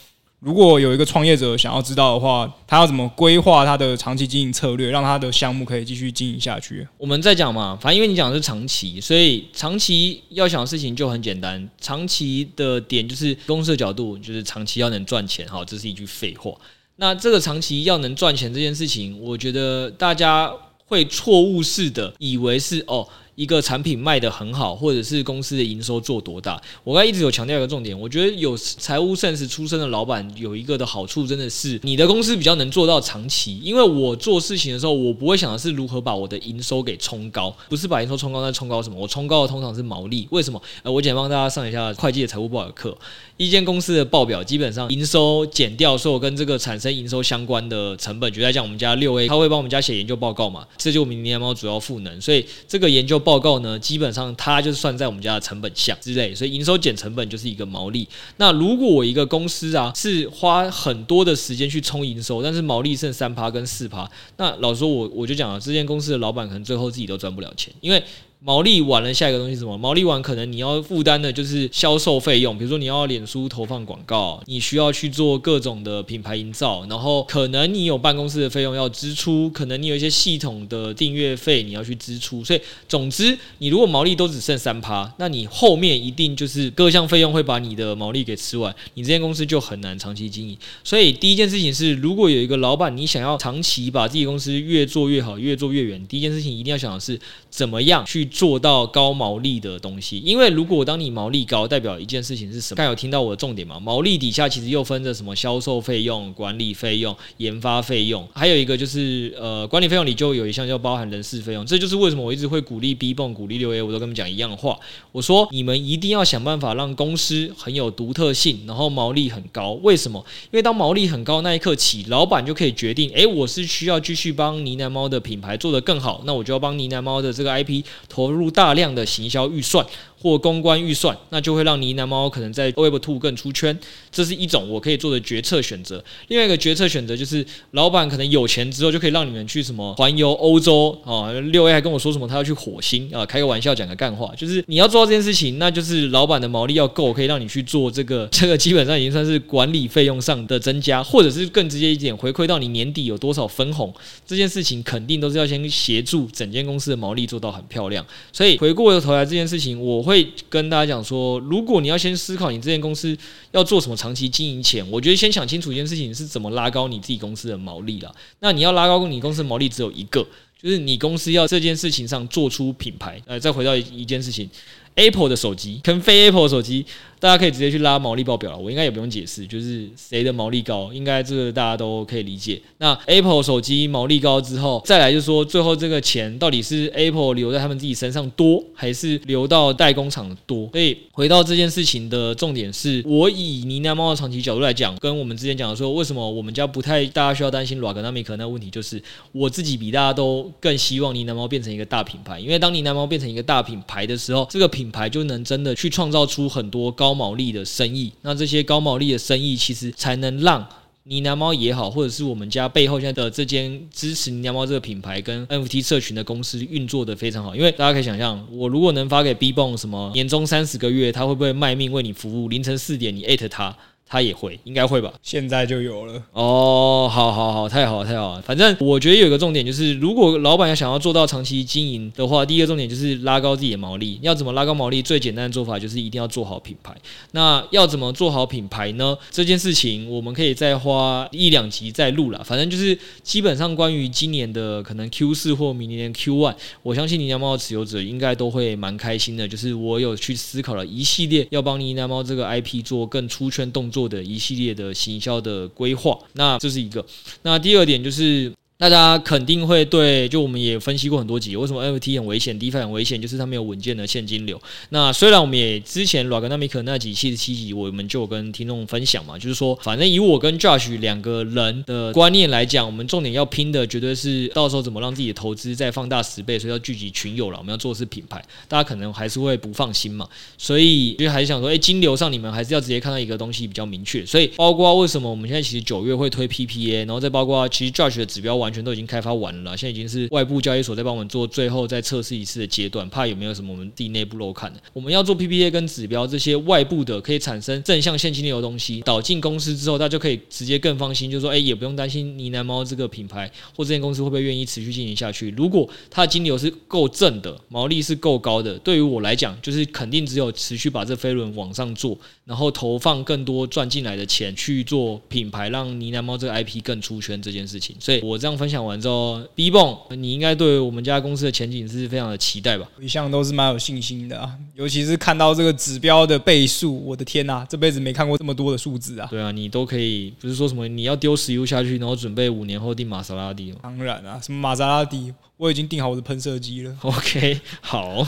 如果有一个创业者想要知道的话，他要怎么规划他的长期经营策略，让他的项目可以继续经营下去？我们在讲嘛，反正因为你讲的是长期，所以长期要想的事情就很简单。长期的点就是公司的角度，就是长期要能赚钱。好，这是一句废话。那这个长期要能赚钱这件事情，我觉得大家会错误式的以为是哦。一个产品卖得很好，或者是公司的营收做多大，我刚才一直有强调一个重点，我觉得有财务 sense 出身的老板有一个的好处，真的是你的公司比较能做到长期。因为我做事情的时候，我不会想的是如何把我的营收给冲高，不是把营收冲高，那冲高什么？我冲高的通常是毛利。为什么？呃，我简单帮大家上一下会计的财务报表课。一间公司的报表基本上营收减掉所有跟这个产生营收相关的成本，举例来讲，我们家六 A 他会帮我们家写研究报告嘛，这就我们呢喃猫主要赋能，所以这个研究报报告呢，基本上它就是算在我们家的成本项之类，所以营收减成本就是一个毛利。那如果我一个公司啊是花很多的时间去冲营收，但是毛利剩三趴跟四趴，那老实说我我就讲了，这间公司的老板可能最后自己都赚不了钱，因为。毛利完了，下一个东西是什么？毛利完可能你要负担的就是销售费用，比如说你要脸书投放广告，你需要去做各种的品牌营造，然后可能你有办公室的费用要支出，可能你有一些系统的订阅费你要去支出。所以总之，你如果毛利都只剩三趴，那你后面一定就是各项费用会把你的毛利给吃完，你这间公司就很难长期经营。所以第一件事情是，如果有一个老板，你想要长期把自己公司越做越好，越做越远，第一件事情一定要想的是怎么样去。做到高毛利的东西，因为如果当你毛利高，代表一件事情是什么？刚有听到我的重点吗？毛利底下其实又分着什么销售费用、管理费用、研发费用，还有一个就是呃管理费用里就有一项叫包含人事费用。这就是为什么我一直会鼓励 B 泵、鼓励六 A，我都跟你们讲一样话。我说你们一定要想办法让公司很有独特性，然后毛利很高。为什么？因为当毛利很高那一刻起，老板就可以决定：诶，我是需要继续帮呢喃猫的品牌做得更好，那我就要帮呢喃猫的这个 IP 投入大量的行销预算。或公关预算，那就会让呢喃猫可能在 Web Two 更出圈，这是一种我可以做的决策选择。另外一个决策选择就是，老板可能有钱之后就可以让你们去什么环游欧洲啊。六 A 还跟我说什么他要去火星啊，开个玩笑讲个干话，就是你要做到这件事情，那就是老板的毛利要够，可以让你去做这个。这个基本上已经算是管理费用上的增加，或者是更直接一点，回馈到你年底有多少分红，这件事情肯定都是要先协助整间公司的毛利做到很漂亮。所以回过头来这件事情，我会。会跟大家讲说，如果你要先思考你这间公司要做什么长期经营前，我觉得先想清楚一件事情是怎么拉高你自己公司的毛利了。那你要拉高你公司的毛利，只有一个，就是你公司要这件事情上做出品牌。呃，再回到一件事情，Apple 的手机跟非 Apple 手机。大家可以直接去拉毛利报表了，我应该也不用解释，就是谁的毛利高，应该这个大家都可以理解。那 Apple 手机毛利高之后，再来就是说，最后这个钱到底是 Apple 留在他们自己身上多，还是留到代工厂多？所以回到这件事情的重点是，我以呢喃猫的长期角度来讲，跟我们之前讲的说，为什么我们家不太大家需要担心 Raganomic 那问题，就是我自己比大家都更希望呢喃猫变成一个大品牌，因为当呢喃猫变成一个大品牌的时候，这个品牌就能真的去创造出很多高。高毛利的生意，那这些高毛利的生意，其实才能让呢喃猫也好，或者是我们家背后现在的这间支持呢喃猫这个品牌跟 NFT 社群的公司运作的非常好。因为大家可以想象，我如果能发给 BBONG 什么年终三十个月，他会不会卖命为你服务？凌晨四点你艾特他。他也会，应该会吧？现在就有了哦，好好好，太好了太好了。反正我觉得有一个重点就是，如果老板要想要做到长期经营的话，第一个重点就是拉高自己的毛利。要怎么拉高毛利？最简单的做法就是一定要做好品牌。那要怎么做好品牌呢？这件事情我们可以再花一两集再录了。反正就是基本上关于今年的可能 Q 四或明年 Q one，我相信你家猫的持有者应该都会蛮开心的。就是我有去思考了一系列要帮你家猫这个 IP 做更出圈动作做的一系列的行销的规划，那这是一个。那第二点就是。大家肯定会对，就我们也分析过很多集，为什么 NFT 很危险，DeFi 很危险，就是它没有稳健的现金流。那虽然我们也之前 Raganomic 那几七十七集，我们就跟听众分享嘛，就是说，反正以我跟 Josh 两个人的观念来讲，我们重点要拼的绝对是到时候怎么让自己的投资再放大十倍，所以要聚集群友了。我们要做的是品牌，大家可能还是会不放心嘛，所以就还是想说，哎，金流上你们还是要直接看到一个东西比较明确。所以包括为什么我们现在其实九月会推 PPA，然后再包括其实 Josh 的指标完。全都已经开发完了，现在已经是外部交易所在帮我们做最后再测试一次的阶段，怕有没有什么我们自己内部漏看的。我们要做 PPA 跟指标这些外部的可以产生正向现金流的东西导进公司之后，大家就可以直接更放心，就是说，哎，也不用担心呢喃猫这个品牌或这间公司会不会愿意持续进行下去。如果它的金流是够正的，毛利是够高的，对于我来讲，就是肯定只有持续把这飞轮往上做，然后投放更多赚进来的钱去做品牌，让呢喃猫这个 IP 更出圈这件事情。所以我这样分享完之后，BBONG，你应该对我们家公司的前景是非常的期待吧？一向都是蛮有信心的啊，尤其是看到这个指标的倍数，我的天呐，这辈子没看过这么多的数字啊！对啊，你都可以，不是说什么你要丢石油下去，然后准备五年后订玛莎拉蒂吗？当然啊，什么玛莎拉蒂，我已经订好我的喷射机了。OK，好。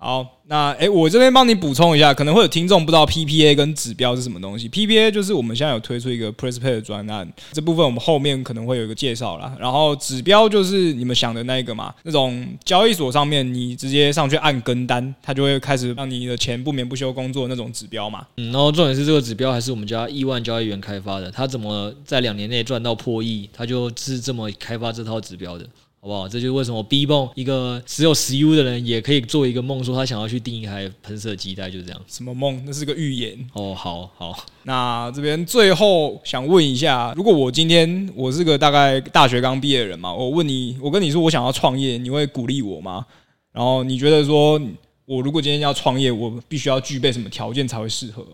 好，那诶、欸，我这边帮你补充一下，可能会有听众不知道 PPA 跟指标是什么东西。PPA 就是我们现在有推出一个 PressPlay 的专案，这部分我们后面可能会有一个介绍啦。然后指标就是你们想的那个嘛，那种交易所上面你直接上去按跟单，它就会开始让你的钱不眠不休工作那种指标嘛。嗯，然后重点是这个指标还是我们家亿万交易员开发的，他怎么在两年内赚到破亿，他就是这么开发这套指标的。好不好？这就是为什么 BBONG 一个只有十 U 的人也可以做一个梦，说他想要去订一台喷射机，大概就是这样。什么梦？那是个预言。哦，好好。那这边最后想问一下，如果我今天我是个大概大学刚毕业的人嘛，我问你，我跟你说我想要创业，你会鼓励我吗？然后你觉得说我如果今天要创业，我必须要具备什么条件才会适合？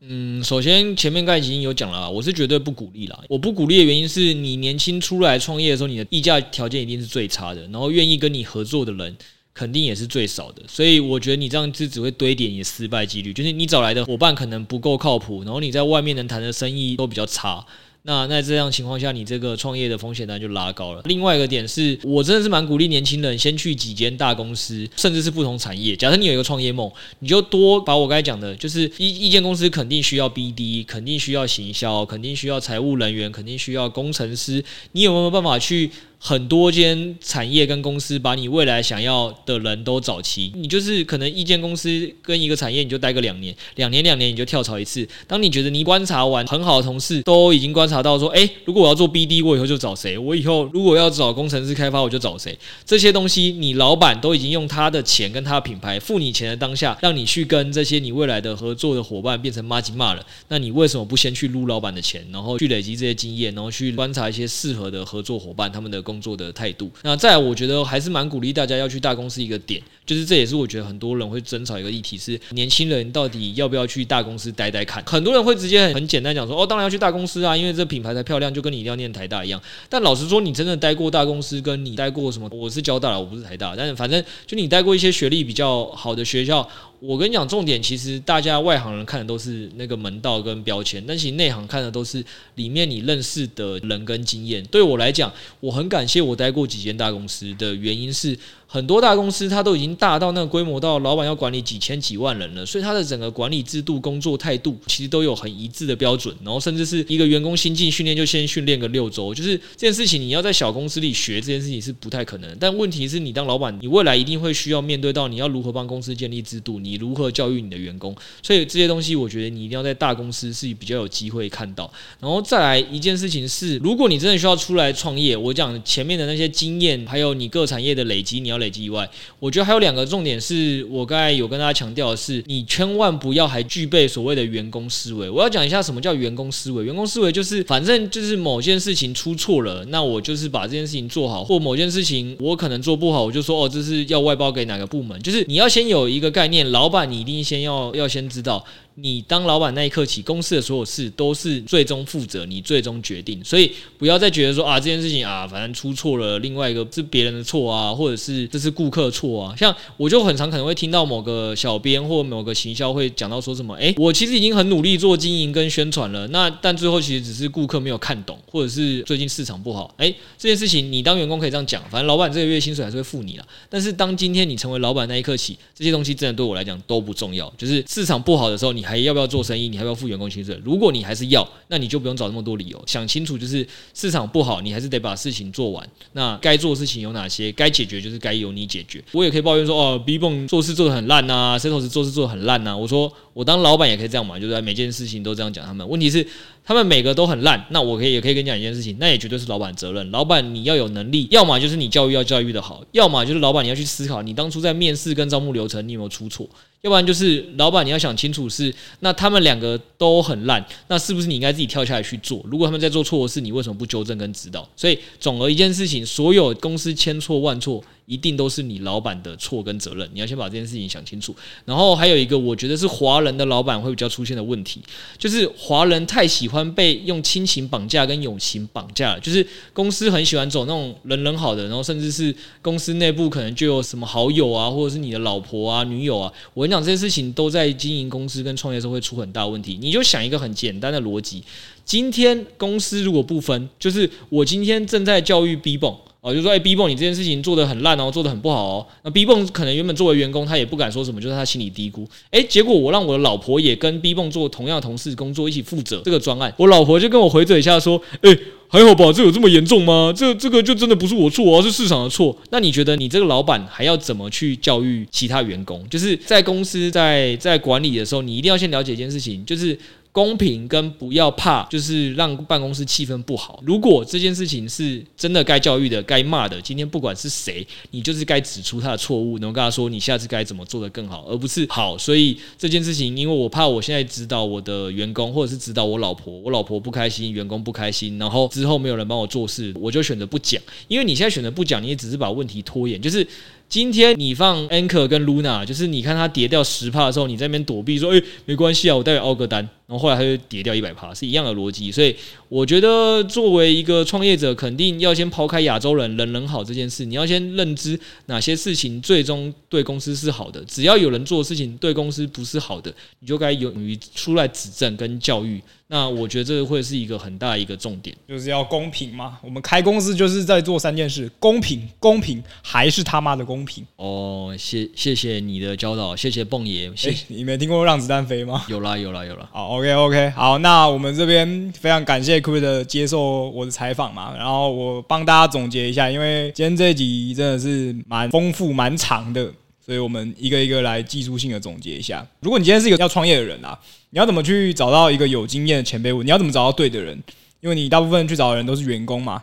嗯，首先前面刚已经有讲了，我是绝对不鼓励啦。我不鼓励的原因是你年轻出来创业的时候，你的溢价条件一定是最差的，然后愿意跟你合作的人肯定也是最少的。所以我觉得你这样子只会堆点你的失败几率，就是你找来的伙伴可能不够靠谱，然后你在外面能谈的生意都比较差。那那这样情况下，你这个创业的风险呢就拉高了。另外一个点是，我真的是蛮鼓励年轻人先去几间大公司，甚至是不同产业。假设你有一个创业梦，你就多把我刚才讲的，就是一一间公司肯定需要 BD，肯定需要行销，肯定需要财务人员，肯定需要工程师。你有没有办法去？很多间产业跟公司把你未来想要的人都找齐，你就是可能一间公司跟一个产业你就待个两年，两年两年你就跳槽一次。当你觉得你观察完很好的同事都已经观察到说，诶，如果我要做 BD，我以后就找谁？我以后如果要找工程师开发，我就找谁？这些东西你老板都已经用他的钱跟他的品牌付你钱的当下，让你去跟这些你未来的合作的伙伴变成麻吉骂了，那你为什么不先去撸老板的钱，然后去累积这些经验，然后去观察一些适合的合作伙伴他们的？工作的态度。那再，我觉得还是蛮鼓励大家要去大公司一个点，就是这也是我觉得很多人会争吵一个议题是年轻人到底要不要去大公司待待看。很多人会直接很很简单讲说，哦，当然要去大公司啊，因为这品牌才漂亮，就跟你一定要念台大一样。但老实说，你真的待过大公司，跟你待过什么？我是交大了，我不是台大，但是反正就你待过一些学历比较好的学校。我跟你讲，重点其实大家外行人看的都是那个门道跟标签，但其实内行看的都是里面你认识的人跟经验。对我来讲，我很感谢我待过几间大公司的原因是。很多大公司它都已经大到那个规模，到老板要管理几千几万人了，所以它的整个管理制度、工作态度其实都有很一致的标准。然后甚至是一个员工新进训练就先训练个六周，就是这件事情你要在小公司里学这件事情是不太可能。但问题是你当老板，你未来一定会需要面对到你要如何帮公司建立制度，你如何教育你的员工。所以这些东西我觉得你一定要在大公司是比较有机会看到。然后再来一件事情是，如果你真的需要出来创业，我讲前面的那些经验，还有你各产业的累积，你要。累积以外，我觉得还有两个重点是我刚才有跟大家强调的是，你千万不要还具备所谓的员工思维。我要讲一下什么叫员工思维。员工思维就是，反正就是某件事情出错了，那我就是把这件事情做好；或某件事情我可能做不好，我就说哦，这是要外包给哪个部门。就是你要先有一个概念，老板你一定先要要先知道。你当老板那一刻起，公司的所有事都是最终负责，你最终决定。所以不要再觉得说啊，这件事情啊，反正出错了，另外一个是别人的错啊，或者是这是顾客错啊。像我就很常可能会听到某个小编或某个行销会讲到说什么，诶，我其实已经很努力做经营跟宣传了，那但最后其实只是顾客没有看懂，或者是最近市场不好。诶，这件事情你当员工可以这样讲，反正老板这个月薪水还是会付你了。但是当今天你成为老板那一刻起，这些东西真的对我来讲都不重要。就是市场不好的时候，你还要不要做生意？你还要不要付员工薪水？如果你还是要，那你就不用找那么多理由。想清楚，就是市场不好，你还是得把事情做完。那该做的事情有哪些？该解决就是该由你解决。我也可以抱怨说，哦，BIPON 做事做得很烂呐，Setos 做事做得很烂呐。我说，我当老板也可以这样嘛，就是每件事情都这样讲他们。问题是。他们每个都很烂，那我可以也可以跟你讲一件事情，那也绝对是老板责任。老板你要有能力，要么就是你教育要教育的好，要么就是老板你要去思考，你当初在面试跟招募流程你有没有出错，要不然就是老板你要想清楚是，那他们两个都很烂，那是不是你应该自己跳下来去做？如果他们在做错的事，你为什么不纠正跟指导？所以总而一件事情，所有公司千错万错。一定都是你老板的错跟责任，你要先把这件事情想清楚。然后还有一个，我觉得是华人的老板会比较出现的问题，就是华人太喜欢被用亲情绑架跟友情绑架了。就是公司很喜欢走那种人人好的，然后甚至是公司内部可能就有什么好友啊，或者是你的老婆啊、女友啊。我跟你讲，这些事情都在经营公司跟创业时候会出很大问题。你就想一个很简单的逻辑：今天公司如果不分，就是我今天正在教育 B 泵。哦，就说哎，B 泵你这件事情做得很烂哦，做得很不好哦。那 B 泵可能原本作为员工，他也不敢说什么，就是他心里嘀咕。哎，结果我让我的老婆也跟 B 泵做同样同事工作，一起负责这个专案。我老婆就跟我回嘴一下说，哎，还好吧，这有这么严重吗？这这个就真的不是我错，而是市场的错。那你觉得你这个老板还要怎么去教育其他员工？就是在公司在在管理的时候，你一定要先了解一件事情，就是。公平跟不要怕，就是让办公室气氛不好。如果这件事情是真的该教育的、该骂的，今天不管是谁，你就是该指出他的错误，然后跟他说你下次该怎么做得更好，而不是好。所以这件事情，因为我怕我现在指导我的员工，或者是指导我老婆，我老婆不开心，员工不开心，然后之后没有人帮我做事，我就选择不讲。因为你现在选择不讲，你也只是把问题拖延，就是。今天你放 Anchor 跟 Luna，就是你看它跌掉十趴的时候，你在那边躲避说，诶、没关系啊，我待会凹个单，然后后来它就跌掉一百趴，是一样的逻辑。所以我觉得作为一个创业者，肯定要先抛开亚洲人人人好这件事，你要先认知哪些事情最终对公司是好的。只要有人做事情对公司不是好的，你就该勇于出来指正跟教育。那我觉得这个会是一个很大一个重点，就是要公平嘛。我们开公司就是在做三件事：公平、公平，还是他妈的公平。哦，谢谢谢你的教导，谢谢蹦爷。谢谢、欸、你没听过让子弹飞吗？有啦有啦有啦。好，OK OK，好，那我们这边非常感谢 Crypto 接受我的采访嘛。然后我帮大家总结一下，因为今天这一集真的是蛮丰富、蛮长的。所以我们一个一个来技术性的总结一下。如果你今天是一个要创业的人啊，你要怎么去找到一个有经验的前辈问？你要怎么找到对的人？因为你大部分去找的人都是员工嘛。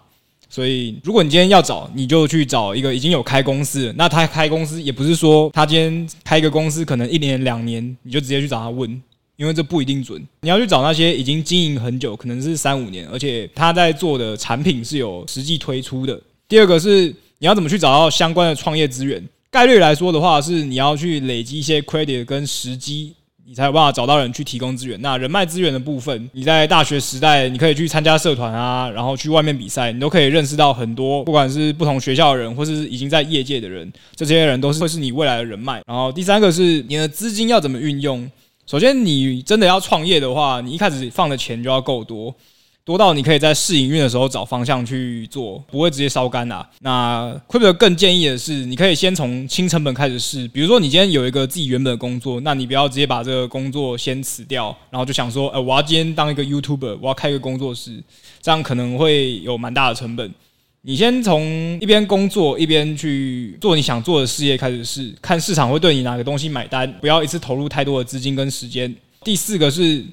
所以如果你今天要找，你就去找一个已经有开公司。那他开公司也不是说他今天开一个公司可能一年两年你就直接去找他问，因为这不一定准。你要去找那些已经经营很久，可能是三五年，而且他在做的产品是有实际推出的。第二个是你要怎么去找到相关的创业资源。概率来说的话，是你要去累积一些 credit 跟时机。你才有办法找到人去提供资源。那人脉资源的部分，你在大学时代，你可以去参加社团啊，然后去外面比赛，你都可以认识到很多，不管是不同学校的人，或是已经在业界的人，这些人都是会是你未来的人脉。然后第三个是你的资金要怎么运用。首先，你真的要创业的话，你一开始放的钱就要够多。多到你可以在试营运的时候找方向去做，不会直接烧干呐。那会不会更建议的是，你可以先从轻成本开始试。比如说，你今天有一个自己原本的工作，那你不要直接把这个工作先辞掉，然后就想说，呃，我要今天当一个 YouTuber，我要开一个工作室，这样可能会有蛮大的成本。你先从一边工作一边去做你想做的事业开始试，看市场会对你哪个东西买单，不要一次投入太多的资金跟时间。第四个是。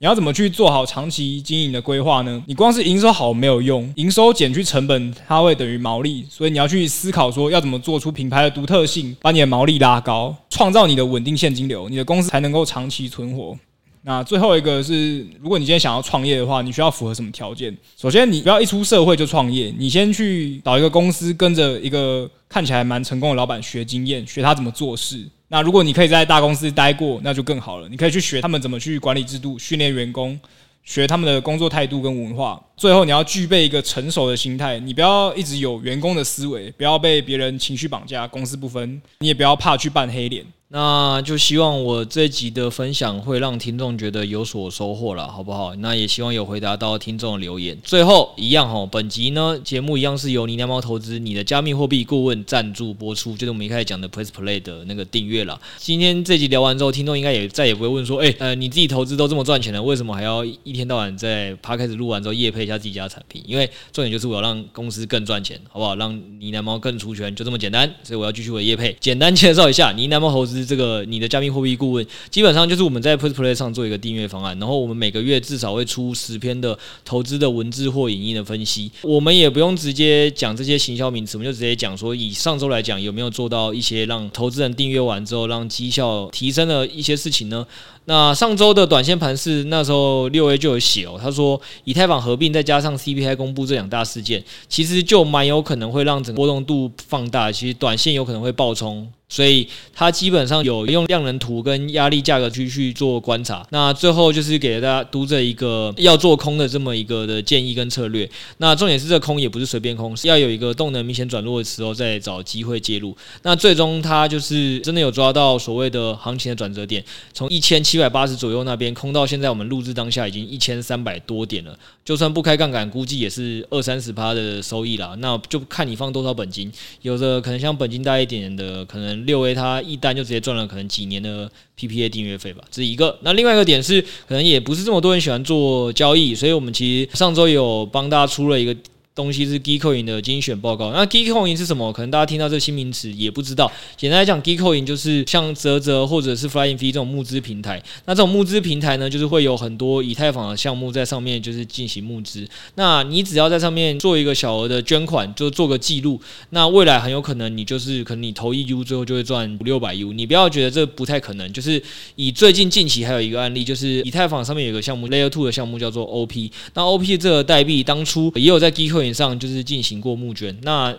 你要怎么去做好长期经营的规划呢？你光是营收好没有用，营收减去成本，它会等于毛利，所以你要去思考说要怎么做出品牌的独特性，把你的毛利拉高，创造你的稳定现金流，你的公司才能够长期存活。那最后一个是，如果你今天想要创业的话，你需要符合什么条件？首先，你不要一出社会就创业，你先去找一个公司，跟着一个看起来蛮成功的老板学经验，学他怎么做事。那如果你可以在大公司待过，那就更好了。你可以去学他们怎么去管理制度、训练员工，学他们的工作态度跟文化。最后，你要具备一个成熟的心态，你不要一直有员工的思维，不要被别人情绪绑架，公私不分。你也不要怕去扮黑脸。那就希望我这集的分享会让听众觉得有所收获了，好不好？那也希望有回答到听众留言。最后一样哈，本集呢节目一样是由呢喃猫投资你的加密货币顾问赞助播出，就是我们一开始讲的 Press Play 的那个订阅了。今天这集聊完之后，听众应该也再也不会问说，哎，呃，你自己投资都这么赚钱了，为什么还要一天到晚在 p 开始录完之后业配一下自己家产品？因为重点就是我要让公司更赚钱，好不好？让呢喃猫更出圈，就这么简单。所以我要继续我的业配，简单介绍一下呢喃猫投资。这个你的加密货币顾问，基本上就是我们在 Plus Play 上做一个订阅方案，然后我们每个月至少会出十篇的投资的文字或影音的分析。我们也不用直接讲这些行销名词，我们就直接讲说，以上周来讲，有没有做到一些让投资人订阅完之后，让绩效提升的一些事情呢？那上周的短线盘是那时候六 A 就有写哦，他说以太坊合并再加上 CPI 公布这两大事件，其实就蛮有可能会让整个波动度放大，其实短线有可能会爆冲。所以它基本上有用量能图跟压力价格区去做观察。那最后就是给大家读这一个要做空的这么一个的建议跟策略。那重点是这空也不是随便空，是要有一个动能明显转弱的时候再找机会介入。那最终它就是真的有抓到所谓的行情的转折点，从一千七百八十左右那边空到现在我们录制当下已经一千三百多点了。就算不开杠杆，估计也是二三十趴的收益啦。那就看你放多少本金，有的可能像本金大一点的，可能六 A 它一单就直接赚了可能几年的 PPA 订阅费吧，这是一个。那另外一个点是，可能也不是这么多人喜欢做交易，所以我们其实上周有帮大家出了一个。东西是 Gcoin 的精选报告。那 Gcoin 是什么？可能大家听到这新名词也不知道。简单来讲，Gcoin 就是像泽泽或者是 Flying V 这种募资平台。那这种募资平台呢，就是会有很多以太坊的项目在上面，就是进行募资。那你只要在上面做一个小额的捐款，就做个记录。那未来很有可能你就是可能你投一 U，最后就会赚五六百 U。你不要觉得这不太可能。就是以最近近期还有一个案例，就是以太坊上面有个项目 Layer Two 的项目叫做 OP。那 OP 这个代币当初也有在 G Coin 上就是进行过募捐，那。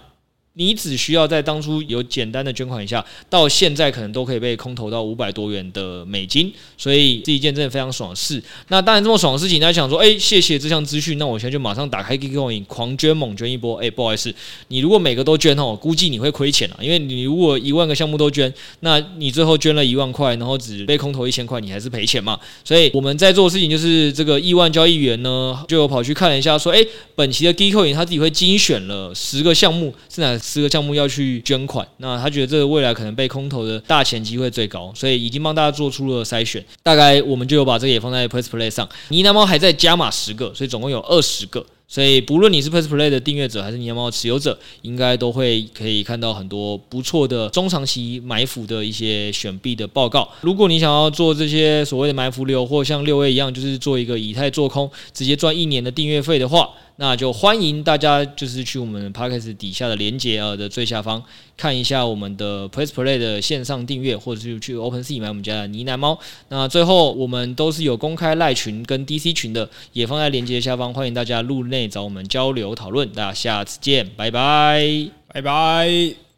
你只需要在当初有简单的捐款一下，到现在可能都可以被空投到五百多元的美金，所以是一件真的非常爽事。那当然这么爽的事情，大家想说，哎、谢谢这项资讯，那我现在就马上打开 Gcoin 狂捐猛捐一波。哎、不好意思，你如果每个都捐哦，估计你会亏钱啊，因为你如果一万个项目都捐，那你最后捐了一万块，然后只被空投一千块，你还是赔钱嘛。所以我们在做的事情就是这个亿万交易员呢，就跑去看了一下，说，哎、本期的 Gcoin 他自己会精选了十个项目，是哪？四个项目要去捐款，那他觉得这个未来可能被空投的大钱机会最高，所以已经帮大家做出了筛选。大概我们就有把这个也放在 Press Play 上。呢喃猫还在加码十个，所以总共有二十个。所以不论你是 Press Play 的订阅者还是呢喃猫持有者，应该都会可以看到很多不错的中长期埋伏的一些选币的报告。如果你想要做这些所谓的埋伏流，或像六 A 一样，就是做一个以太做空，直接赚一年的订阅费的话。那就欢迎大家就是去我们 Podcast 底下的连接呃的最下方看一下我们的 please Play 的线上订阅，或者是去 OpenSea 买我们家的呢喃猫。那最后我们都是有公开赖群跟 DC 群的，也放在连接下方，欢迎大家入内找我们交流讨论。大家下次见，拜拜，拜拜。